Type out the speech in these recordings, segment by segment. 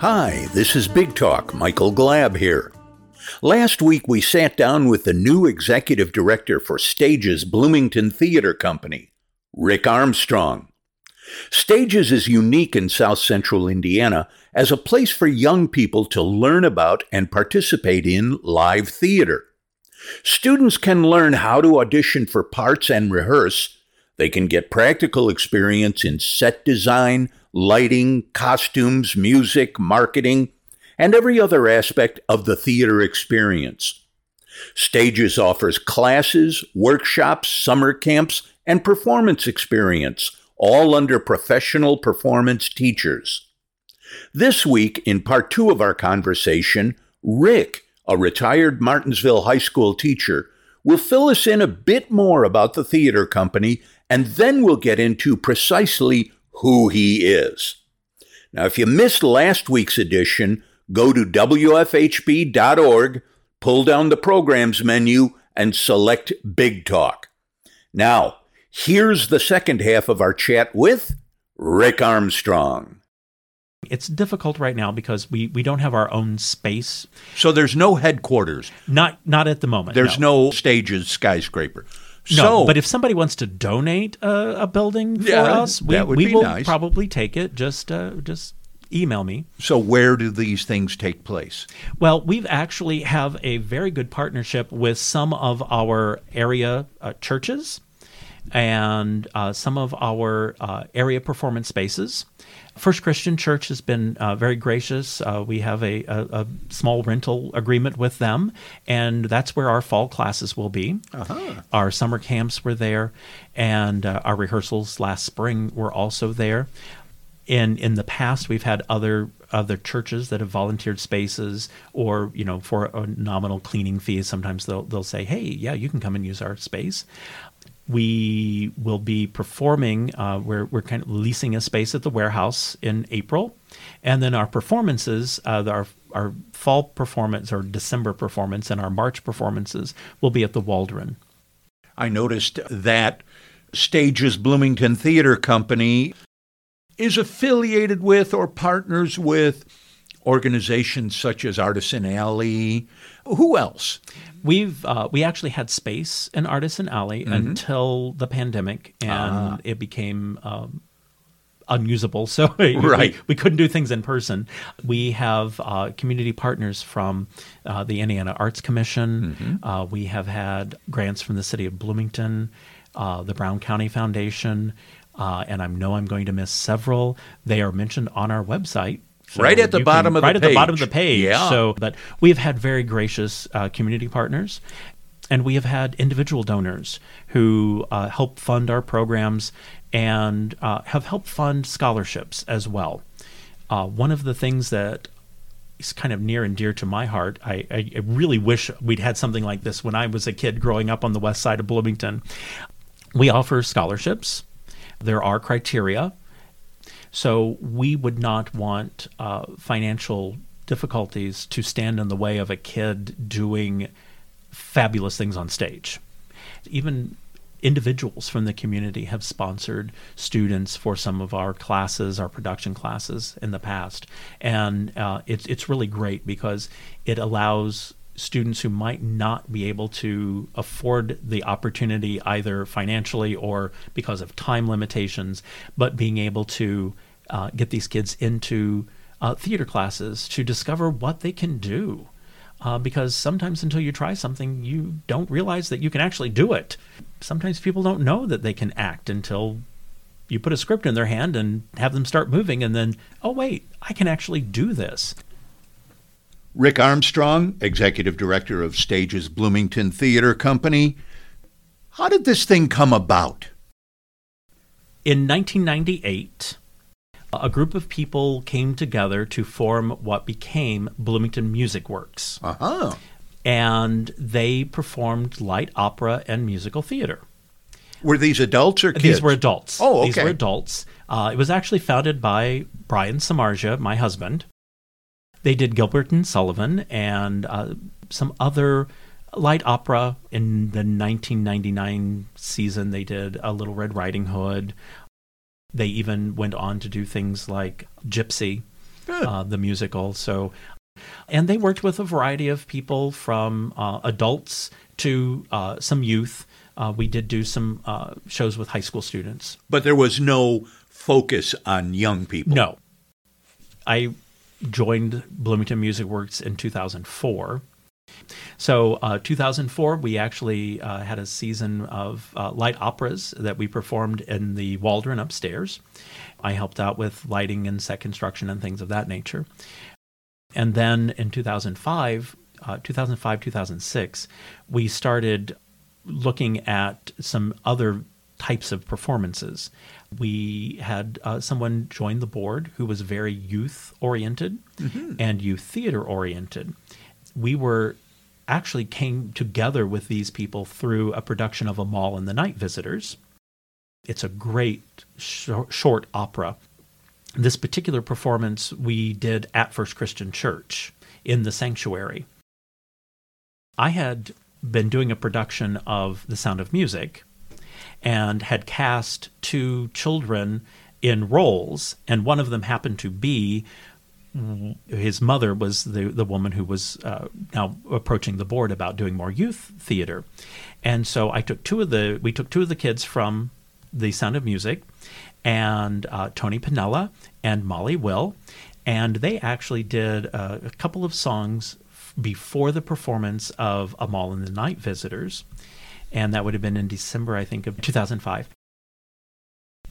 Hi, this is Big Talk. Michael Glab here. Last week we sat down with the new executive director for Stages Bloomington Theater Company, Rick Armstrong. Stages is unique in South Central Indiana as a place for young people to learn about and participate in live theater. Students can learn how to audition for parts and rehearse. They can get practical experience in set design, lighting, costumes, music, marketing, and every other aspect of the theater experience. Stages offers classes, workshops, summer camps, and performance experience, all under professional performance teachers. This week, in part two of our conversation, Rick, a retired Martinsville High School teacher, will fill us in a bit more about the theater company, and then we'll get into precisely who he is. Now, if you missed last week's edition, go to WFHB.org, pull down the programs menu, and select Big Talk. Now, here's the second half of our chat with Rick Armstrong. It's difficult right now because we, we don't have our own space. So there's no headquarters. Not not at the moment. There's no, no stages skyscraper. No, so, but if somebody wants to donate a, a building for Yeah, us, we, we will nice. probably take it. Just uh, just email me. so where do these things take place? Well, we've actually have a very good partnership with some of our area uh, churches and uh, some of our uh, area performance spaces. First Christian Church has been uh, very gracious. Uh, we have a, a, a small rental agreement with them, and that's where our fall classes will be. Our summer camps were there, and uh, our rehearsals last spring were also there in in the past we've had other other churches that have volunteered spaces or you know for a nominal cleaning fee sometimes they'll they'll say hey yeah you can come and use our space we will be performing uh, we're, we're kind of leasing a space at the warehouse in april. And then our performances uh, our our fall performance or december performance and our march performances will be at the waldron. I noticed that Stages Bloomington Theater Company is affiliated with or partners with organizations such as Artisan Alley. Who else? We've uh, we actually had space in Artisan Alley until the pandemic, and Ah. it became um, unusable. So Right. we, couldn't do things in person. We have uh, community partners from uh, the Indiana Arts Commission. Uh, we have had grants from the city of Bloomington, uh, the Brown County Foundation, uh, and I know I'm going to miss several. They are mentioned on our website. So Right at the bottom of the right at the bottom of page. the page. Yeah. So, but we have had very gracious uh, community partners, and we have had individual donors who uh, help fund our programs and uh, have helped fund scholarships as well. Uh, one of the things that is kind of near and dear to my heart. I, I really wish we'd had something like this when I was a kid growing up on the west side of Bloomington. We offer scholarships. There are criteria. So we would not want uh, financial difficulties to stand in the way of a kid doing fabulous things on stage. Even individuals from the community have sponsored students for some of our classes, our production classes in the past, and uh, it's it's really great because it allows students who might not be able to afford the opportunity either financially or because of time limitations, but being able to uh, get these kids into uh, theater classes to discover what they can do. Uh, because sometimes until you try something, you don't realize that you can actually do it. Sometimes people don't know that they can act until you put a script in their hand and have them start moving, and then, oh, wait, I can actually do this. Rick Armstrong, Executive Director of Stages Bloomington Theater Company. How did this thing come about? In 1998, a group of people came together to form what became Bloomington Music Works, Uh huh. and they performed light opera and musical theater. Were these adults or kids? These were adults. Oh, okay. These were adults. Uh, it was actually founded by Brian Samarja, my husband. They did Gilbert and Sullivan and uh, some other light opera. In the 1999 season, they did a Little Red Riding Hood. They even went on to do things like Gypsy, uh, the musical. So, and they worked with a variety of people from uh, adults to uh, some youth. Uh, we did do some uh, shows with high school students. But there was no focus on young people. No. I joined Bloomington Music Works in 2004. So, uh, 2004, we actually uh, had a season of uh, light operas that we performed in the Waldron upstairs. I helped out with lighting and set construction and things of that nature. And then in 2005, uh, 2005, 2006, we started looking at some other types of performances. We had uh, someone join the board who was very youth oriented and youth theater oriented. We were actually came together with these people through a production of Amahl and the Night Visitors. It's a great short, short opera. This particular performance we did at First Christian Church in the sanctuary. I had been doing a production of The Sound of Music and had cast two children in roles, and one of them happened to be his mother was the the woman who was uh, now approaching the board about doing more youth theater, and so I took two of the we took two of the kids from the Sound of Music, and uh, Tony Pinella and Molly Will, and they actually did a, a couple of songs before the performance of Amahl in the Night Visitors, and that would have been in December, I think, of 2005.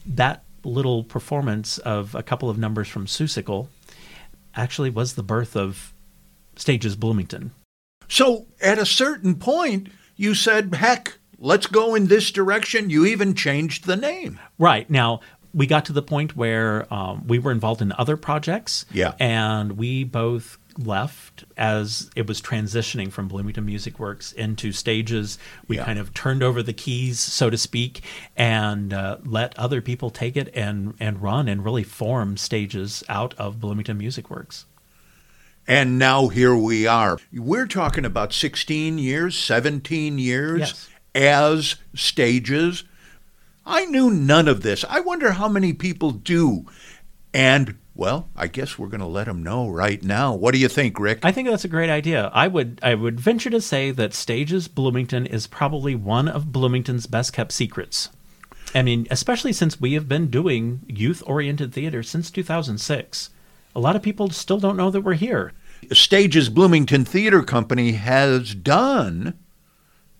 That little performance of a couple of numbers from Seussical actually was the birth of Stages Bloomington. So at a certain point, you said, heck, let's go in this direction. You even changed the name. Right. Now, we got to the point where um, we were involved in other projects. Yeah. And we both left as it was transitioning from Bloomington Music Works into stages. We Yeah. kind of turned over the keys, so to speak, and uh, let other people take it and, and run and really form stages out of Bloomington Music Works. And now here we are. We're talking about 16 years, 17 years Yes. as stages. I knew none of this. I wonder how many people do. And, well, I guess we're going to let them know right now. What do you think, Rick? I think that's a great idea. I would I would venture to say that Stages Bloomington is probably one of Bloomington's best kept secrets. I mean, especially since we have been doing youth oriented theater since 2006. A lot of people still don't know that we're here. Stages Bloomington Theater Company has done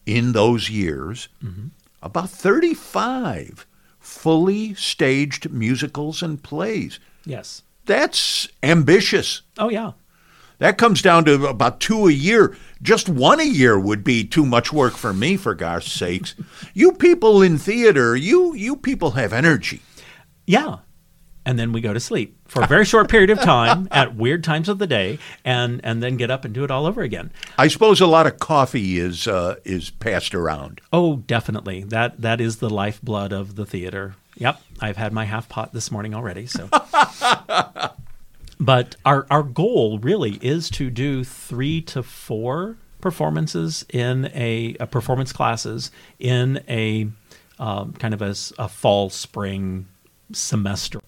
in those years mm-hmm. about 35 fully staged musicals and plays. Yes. That's ambitious. Oh yeah. That comes down to about two a year. Just one a year would be too much work for me, for gosh sakes. you people in theater, you you people have energy. Yeah. And then we go to sleep for a very short period of time at weird times of the day and and then get up and do it all over again. I suppose a lot of coffee is uh, is passed around. Oh, definitely. That that is the lifeblood of the theater. Yep, I've had my half pot this morning already. So, but our our goal really is to do three to four performances in a, a performance classes in a um, kind of a fall spring semester.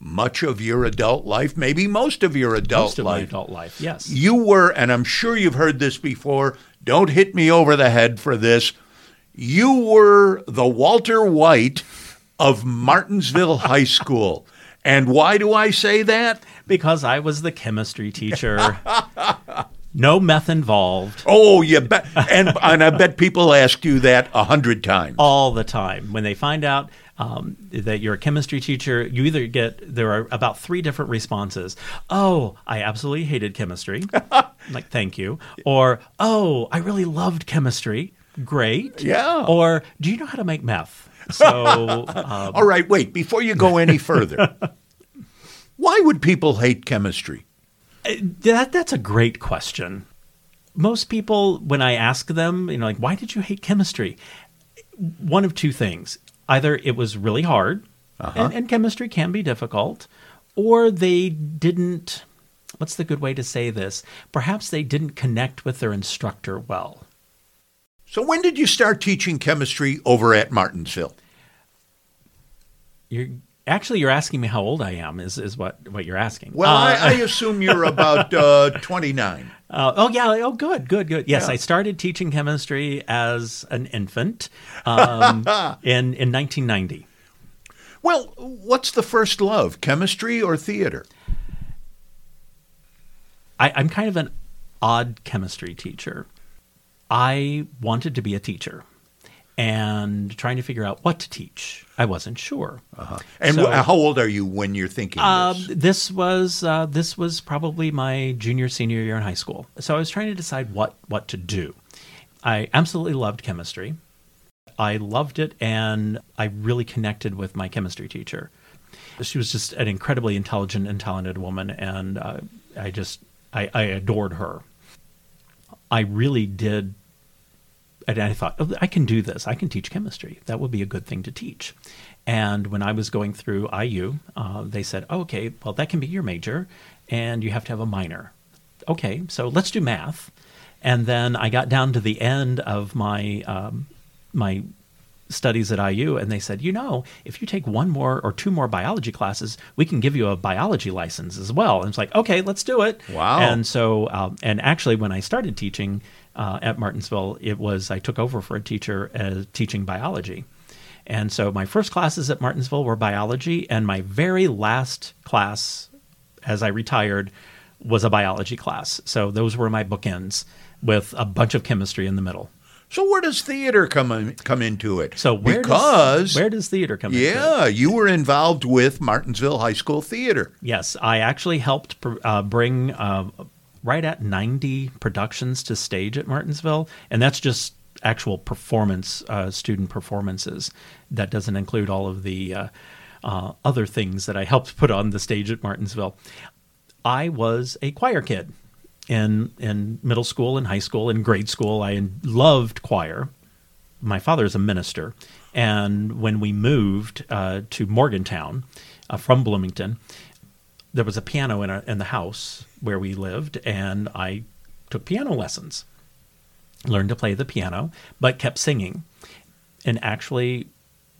Much of your adult life, maybe most of your adult Most of life, adult life, yes. you were, and I'm sure you've heard this before. Don't hit me over the head for this. You were the Walter White of Martinsville High School. And why do I say that? because I was the chemistry teacher. no meth involved. Oh, you bet. And, and I bet people ask you that a hundred times. all the time. When they find out um, that you're a chemistry teacher, you either get there are about three different responses. Oh, I absolutely hated chemistry. like, thank you. Or, oh, I really loved chemistry. Great. Yeah. Or, do you know how to make meth? So, um, All right, wait, before you go any further, why would people hate chemistry? that that's a great question. Most people, when I ask them, you know, like, why did you hate chemistry? One of two things: either it was really hard, and, and chemistry can be difficult, or they didn't what's the good way to say this? Perhaps they didn't connect with their instructor well. So, when did you start teaching chemistry over at Martinsville? You're actually you're asking me how old I am. Is is what what you're asking? Well, Uh, I, I assume you're about uh, 29. Uh, oh yeah. Oh good. Good. Good. Yes, Yeah. I started teaching chemistry as an infant um, in in 1990. Well, what's the first love, chemistry or theater? I, I'm kind of an odd chemistry teacher. I wanted to be a teacher, and trying to figure out what to teach. I wasn't sure. And So- how old are you when you're thinking Um, this? this was uh, this was probably my junior senior year in high school. So I was trying to decide what what to do. I absolutely loved chemistry. I loved it, and I really connected with my chemistry teacher. She was just an incredibly intelligent and talented woman, and uh, I just I, I adored her. I really did and I thought, oh, I can do this. I can teach chemistry. That would be a good thing to teach. And when I was going through IU, uh, they said, oh, okay, well, that can be your major, and you have to have a minor. Okay, so let's do math. And then I got down to the end of my um, my studies at IU, and they said, you know, if you take one more or two more biology classes, we can give you a biology license as well. And it's like, okay, let's do it. Wow. And so, um, and actually, when I started teaching uh, at Martinsville, it was I took over for a teacher as teaching biology. And so my first classes at Martinsville were biology, and my very last class as I retired was a biology class. So those were my bookends with a bunch of chemistry in the middle. So where does theater come in, come into it? So where because does, where does theater come into it? yeah, you were involved with Martinsville High School Theater. Yes, I actually helped pr- uh, bring uh, right at 90 productions to stage at Martinsville, and that's just actual performance, uh, student performances. That doesn't include all of the uh, uh, other things that I helped put on the stage at Martinsville. I was a choir kid in in middle school and high school and grade school. I loved choir. My father is a minister, and when we moved uh, to Morgantown uh, from Bloomington, there was a piano in, in the house where we lived, and I took piano lessons, learned to play the piano, but kept singing, and actually,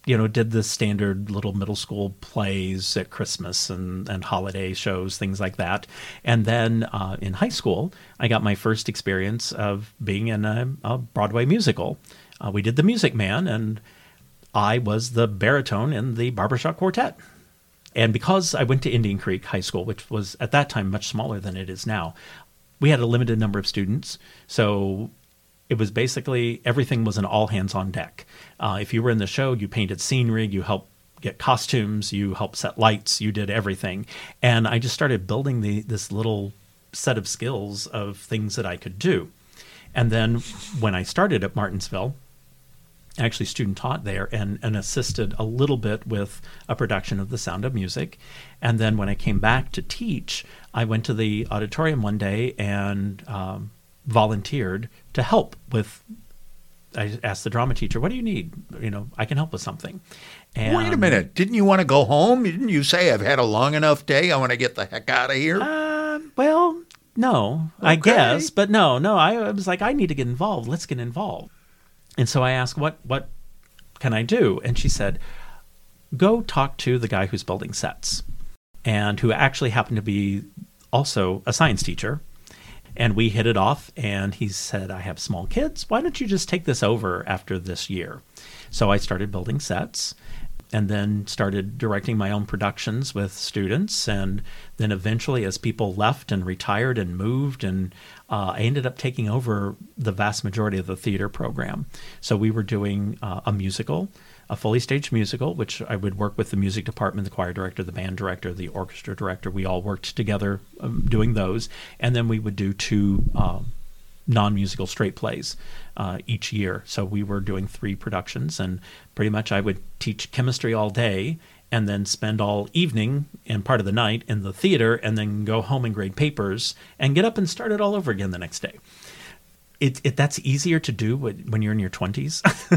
you know, did the standard little middle school plays at Christmas and, and holiday shows, things like that. And then uh, in high school, I got my first experience of being in a, a Broadway musical. Uh, we did The Music Man, and I was the baritone in the barbershop quartet. And because I went to Indian Creek High School, which was at that time much smaller than it is now, we had a limited number of students. So it was basically everything was an all hands on deck. Uh, if you were in the show, you painted scenery, you helped get costumes, you helped set lights, you did everything. And I just started building the, this little set of skills of things that I could do. And then when I started at Martinsville, actually student taught there and, and assisted a little bit with a production of The Sound of Music. And then when I came back to teach, I went to the auditorium one day and um, volunteered to help with. I asked the drama teacher, "What do you need? You know, I can help with something." And, Wait a minute. Didn't you want to go home? Didn't you say, I've had a long enough day? I want to get the heck out of here? Uh, well, no, I guess, but no, no. I, I was like, I need to get involved. Let's get involved. And so I asked, what what can I do? And she said, go talk to the guy who's building sets, and who actually happened to be also a science teacher. And we hit it off, and he said, I have small kids. Why don't you just take this over after this year? So I started building sets and then started directing my own productions with students. And then eventually, as people left and retired and moved, and uh, I ended up taking over the vast majority of the theater program. So we were doing uh, a musical, a fully staged musical, which I would work with the music department, the choir director, the band director, the orchestra director. We all worked together um, doing those. And then we would do two. Um, non-musical straight plays uh, each year. So we were doing three productions, and pretty much I would teach chemistry all day, and then spend all evening and part of the night in the theater, and then go home and grade papers, and get up and start it all over again the next day. It, it that's easier to do when when you're in your twenties.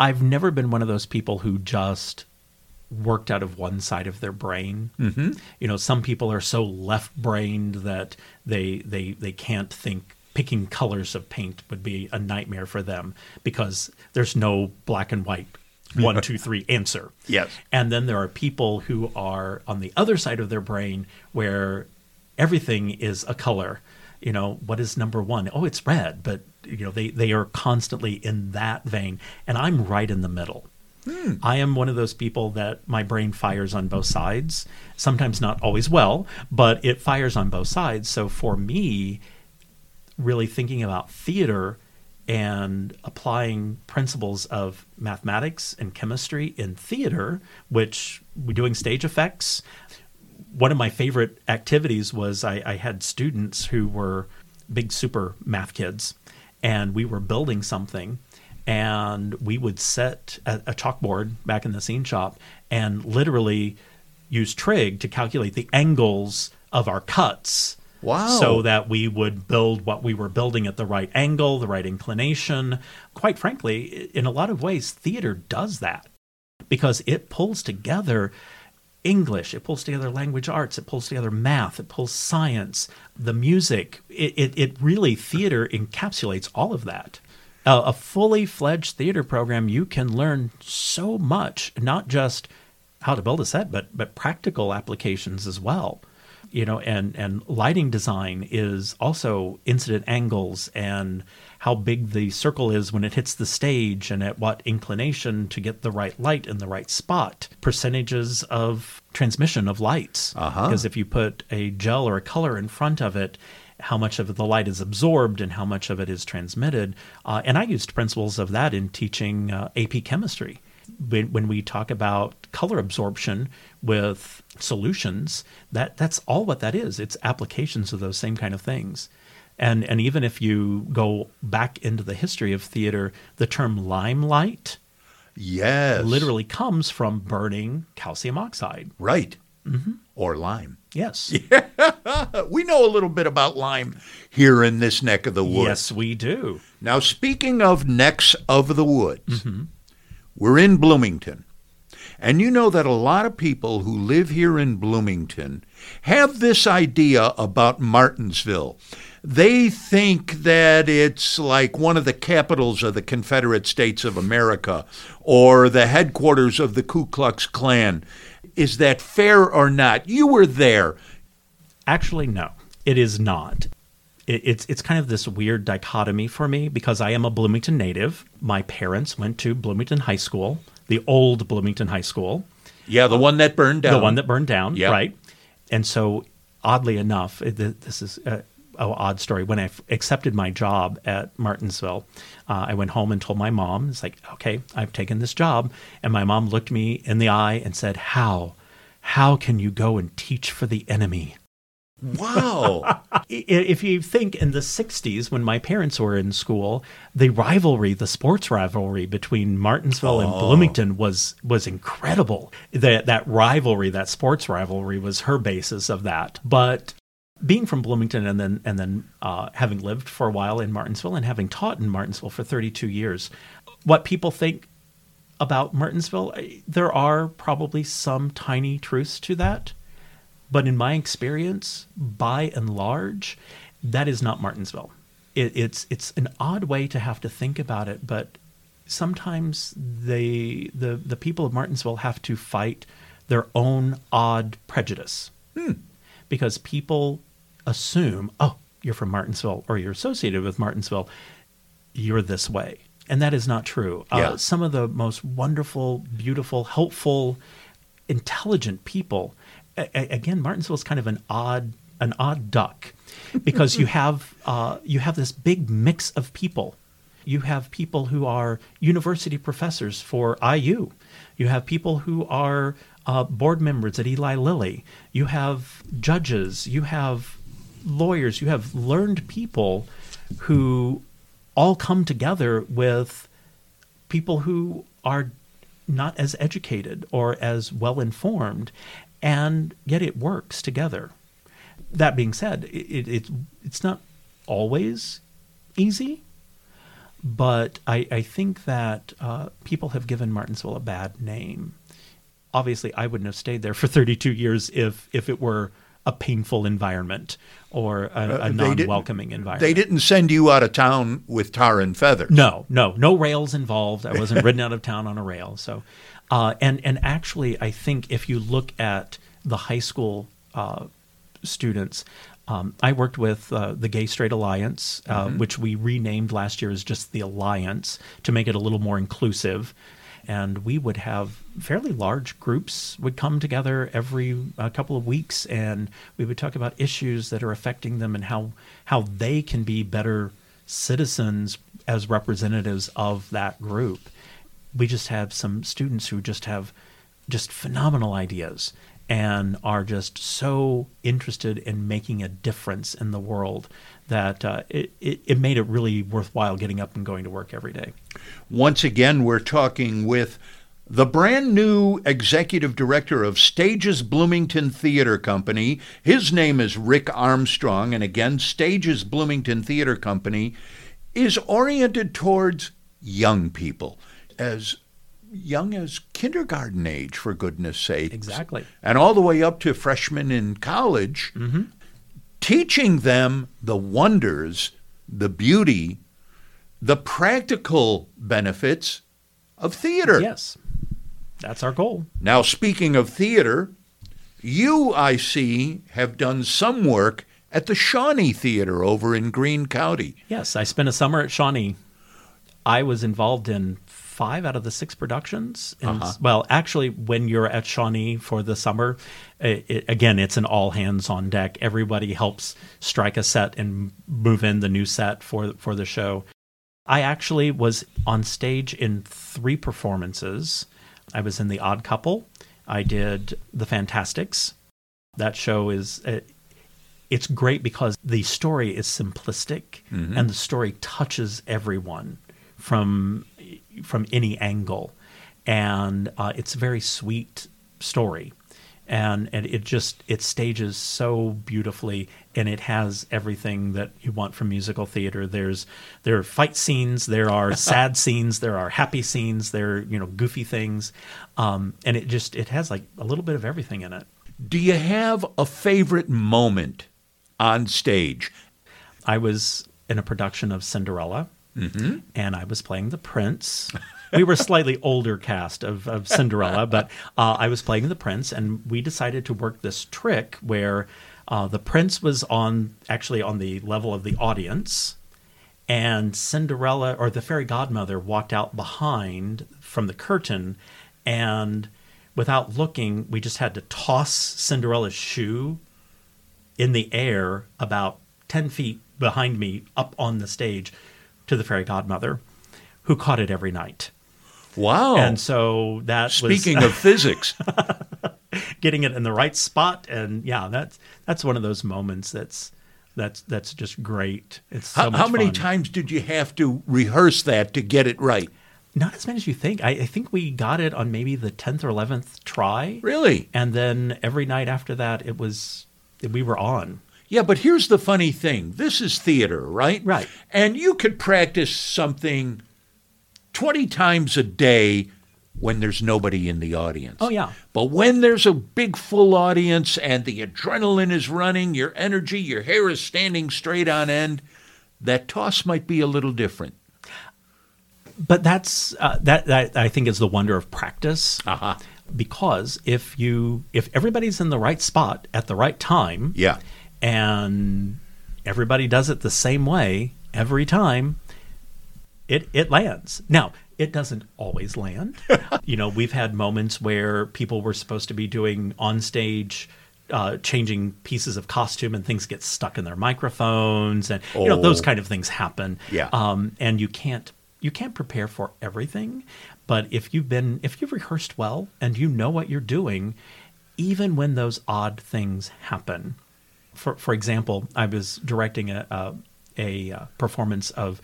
I've never been one of those people who just worked out of one side of their brain. Mm-hmm. You know, some people are so left-brained that they they they can't think picking colors of paint would be a nightmare for them because there's no black and white one two three answer Yes. and then there are people who are on the other side of their brain where everything is a color you know what is number one? Oh, it's red but you know they they are constantly in that vein and i'm right in the middle hmm. I am one of those people that my brain fires on both sides. Sometimes not always well, but it fires on both sides. So for me, really thinking about theater and applying principles of mathematics and chemistry in theater, which we're doing stage effects. One of my favorite activities was I, I had students who were big super math kids, and we were building something and we would set a, a chalkboard back in the scene shop and literally use trig to calculate the angles of our cuts Wow. so that we would build what we were building at the right angle the right inclination quite frankly in a lot of ways theater does that because it pulls together English, it pulls together language arts, it pulls together math, it pulls science, the music. It, it, it really, theater encapsulates all of that. A fully fledged theater program, you can learn so much, not just how to build a set, but, but practical applications as well. You know, and, and lighting design is also incident angles and how big the circle is when it hits the stage and at what inclination to get the right light in the right spot, percentages of transmission of lights. Uh-huh. Because if you put a gel or a color in front of it, how much of the light is absorbed and how much of it is transmitted. Uh, and I used principles of that in teaching uh, AP chemistry. When, when we talk about color absorption with solutions, that, that's all what that is. It's applications of those same kind of things. And, and even if you go back into the history of theater, the term limelight Yes. literally comes from burning calcium oxide. Right. Mm-hmm. Or lime. Yes. Uh, we know a little bit about lime here in this neck of the woods. Yes, we do. Now, speaking of necks of the woods, Mm-hmm. we're in Bloomington. And you know that a lot of people who live here in Bloomington have this idea about Martinsville. They think that it's like one of the capitals of the Confederate States of America or the headquarters of the Ku Klux Klan. Is that fair or not? You were there. Actually, no, it is not. It's it's kind of this weird dichotomy for me because I am a Bloomington native. My parents went to Bloomington High School, the old Bloomington High School, Yeah, the one that burned down. the one that burned down, Yeah. right? And so, oddly enough, th- this is a, a odd story. When I f- accepted my job at Martinsville, uh, I went home and told my mom, "It's like, okay, I've taken this job." And my mom looked me in the eye and said, "How, how can you go and teach for the enemy?" Wow. If you think in the 60s when my parents were in school the rivalry the sports rivalry between martinsville and bloomington was was incredible. That that rivalry that sports rivalry was her basis of that. But being from bloomington and then and then uh, having lived for a while in martinsville and having taught in martinsville for 32 years what people think about martinsville there are probably some tiny truths to that but in my experience, by and large, that is not Martinsville. It, it's it's an odd way to have to think about it, but sometimes they the the people of Martinsville have to fight their own odd prejudice because people assume, oh, you're from Martinsville or you're associated with Martinsville, you're this way. And that is not true. Yeah. Uh, some of the most wonderful, beautiful, helpful, intelligent people. Again, Martinsville is kind of an odd, an odd duck, because you have uh, you have this big mix of people. You have people who are university professors for IU. You have people who are uh, board members at Eli Lilly. You have judges. You have lawyers. You have learned people who all come together with people who are not as educated or as well informed, and yet it works together. That being said, it, it it's not always easy, but I, I think that uh, people have given Martinsville a bad name. obviously I wouldn't have stayed there for 32 years if if it were a painful environment or a, Uh, a didn't- non-welcoming environment. They didn't send you out of town with tar and feathers. No, no, no rails involved. I wasn't ridden out of town on a rail. So, uh, and and actually, I think if you look at the high school uh, students, um, I worked with uh, the Gay Straight Alliance, uh, which we renamed last year as just the Alliance to make it a little more inclusive. And we would have fairly large groups would come together every uh, couple of weeks, and we would talk about issues that are affecting them and how how they can be better citizens as representatives of that group. We just have some students who just have just phenomenal ideas and are just so interested in making a difference in the world that uh, it, it, it made it really worthwhile getting up and going to work every day. Once again, we're talking with the brand new executive director of Stages Bloomington Theater Company. His name is Rick Armstrong, and again, Stages Bloomington Theater Company is oriented towards young people, as young as kindergarten age, for goodness sake. Exactly. And all the way up to freshmen in college, teaching them the wonders, the beauty, the practical benefits of theater. Yes, that's our goal. Now, speaking of theater, you, I see, have done some work at the Shawnee Theater over in Greene County. Yes, I spent a summer at Shawnee. I was involved in five out of the six productions. And, Well, actually, when you're at Shawnee for the summer, it, it, again, it's an all hands on deck. Everybody helps strike a set and move in the new set for for the show. I actually was on stage in three performances. I was in The Odd Couple. I did The Fantasticks. That show is uh, it's great because the story is simplistic and the story touches everyone from from any angle, and uh, it's a very sweet story, and and it just it stages so beautifully, and it has everything that you want from musical theater. There's there are fight scenes, there are sad scenes, there are happy scenes, there are you know goofy things, um, and it just it has like a little bit of everything in it. Do you have a favorite moment on stage? I was in a production of Cinderella, and I was playing the prince. we were a slightly older cast of, of Cinderella, but uh, I was playing the prince, and we decided to work this trick where uh, the prince was on actually on the level of the audience, and Cinderella or the fairy godmother walked out behind from the curtain, and without looking, we just had to toss Cinderella's shoe in the air about 10 feet behind me up on the stage to the fairy godmother who caught it every night. Wow. And so that Speaking was of physics, getting it in the right spot and yeah, that's that's one of those moments that's that's that's just great. It's so how, how many fun. times did you have to rehearse that to get it right? Not as many as you think. I, I think we got it on maybe the 10th or 11th try. Really? And then every night after that it was we were on. Yeah, but here's the funny thing. This is theater, right? Right. And you could practice something 20 times a day when there's nobody in the audience. Oh, yeah. But when there's a big full audience and the adrenaline is running, your energy, your hair is standing straight on end, that toss might be a little different. but that's uh, that, that I think is the wonder of practice. Uh-huh. Because if you if everybody's in the right spot at the right time, Yeah. And everybody does it the same way every time, it it lands. Now it doesn't always land. you know, we've had moments where people were supposed to be doing on stage. Uh, changing pieces of costume and things get stuck in their microphones and you know Oh. those kind of things happen Yeah. um, and you can't you can't prepare for everything but if you've been if you've rehearsed well and you know what you're doing even when those odd things happen for for example i was directing a a, a uh, performance of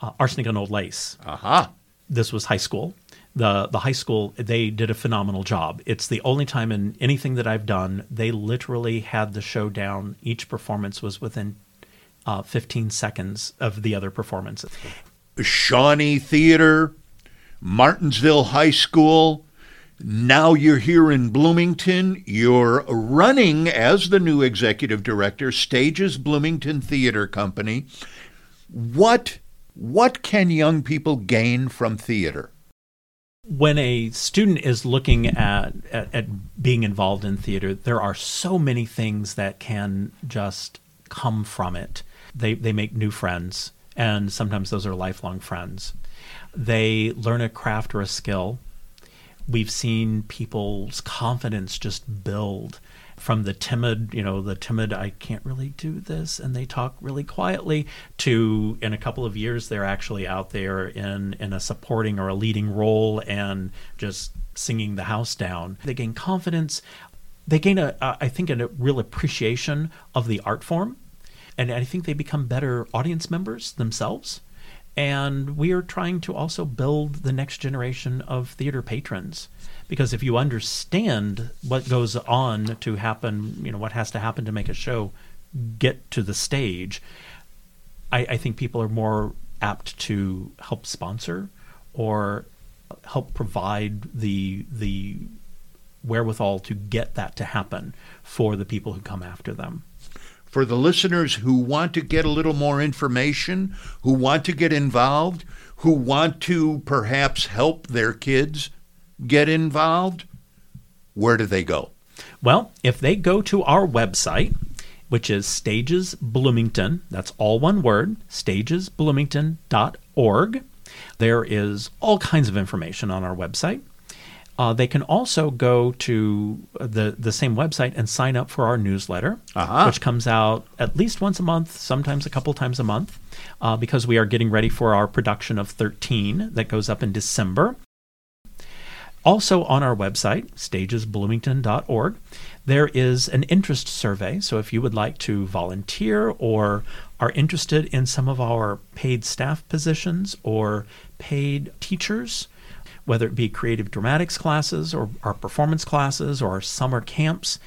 uh, arsenic and old lace Aha. this was high school. The the high school they did a phenomenal job. It's the only time in anything that I've done they literally had the show down. Each performance was within uh, 15 seconds of the other performances. Shawnee Theater, Martinsville High School. Now you're here in Bloomington. You're running as the new executive director, Stages Bloomington Theater Company. What what can young people gain from theater? When a student is looking at, at, at being involved in theater, there are so many things that can just come from it. They they make new friends, and sometimes those are lifelong friends. They learn a craft or a skill we've seen people's confidence just build from the timid, you know, the timid, I can't really do this, and they talk really quietly, to in a couple of years, they're actually out there in, in a supporting or a leading role and just singing the house down. They gain confidence. They gain, a, a I think, a real appreciation of the art form. And I think they become better audience members themselves and we are trying to also build the next generation of theater patrons. Because if you understand what goes on to happen, you know, what has to happen to make a show get to the stage, I, I think people are more apt to help sponsor or help provide the the wherewithal to get that to happen for the people who come after them for the listeners who want to get a little more information, who want to get involved, who want to perhaps help their kids get involved, where do they go? Well, if they go to our website, which is Stages Bloomington, that's all one word, stagesbloomington.org, there is all kinds of information on our website. Uh, they can also go to the the same website and sign up for our newsletter, uh-huh. which comes out at least once a month, sometimes a couple times a month, uh, because we are getting ready for our production of 13 that goes up in December. Also on our website, stagesbloomington.org, there is an interest survey. So if you would like to volunteer or are interested in some of our paid staff positions or paid teachers, whether it be creative dramatics classes or our performance classes or our summer camps,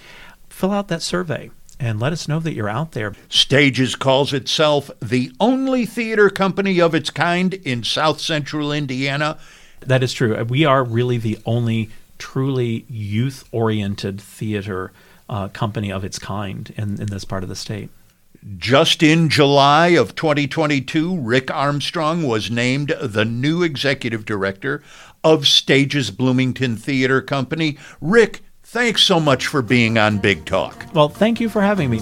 fill out that survey and let us know that you're out there. Stages calls itself the only theater company of its kind in South Central Indiana. That is true. We are really the only truly youth oriented theater uh, company of its kind in, in this part of the state. Just in July of 2022, Rick Armstrong was named the new executive director of Stages Bloomington Theater Company. Rick, thanks so much for being on Big Talk. Well, thank you for having me.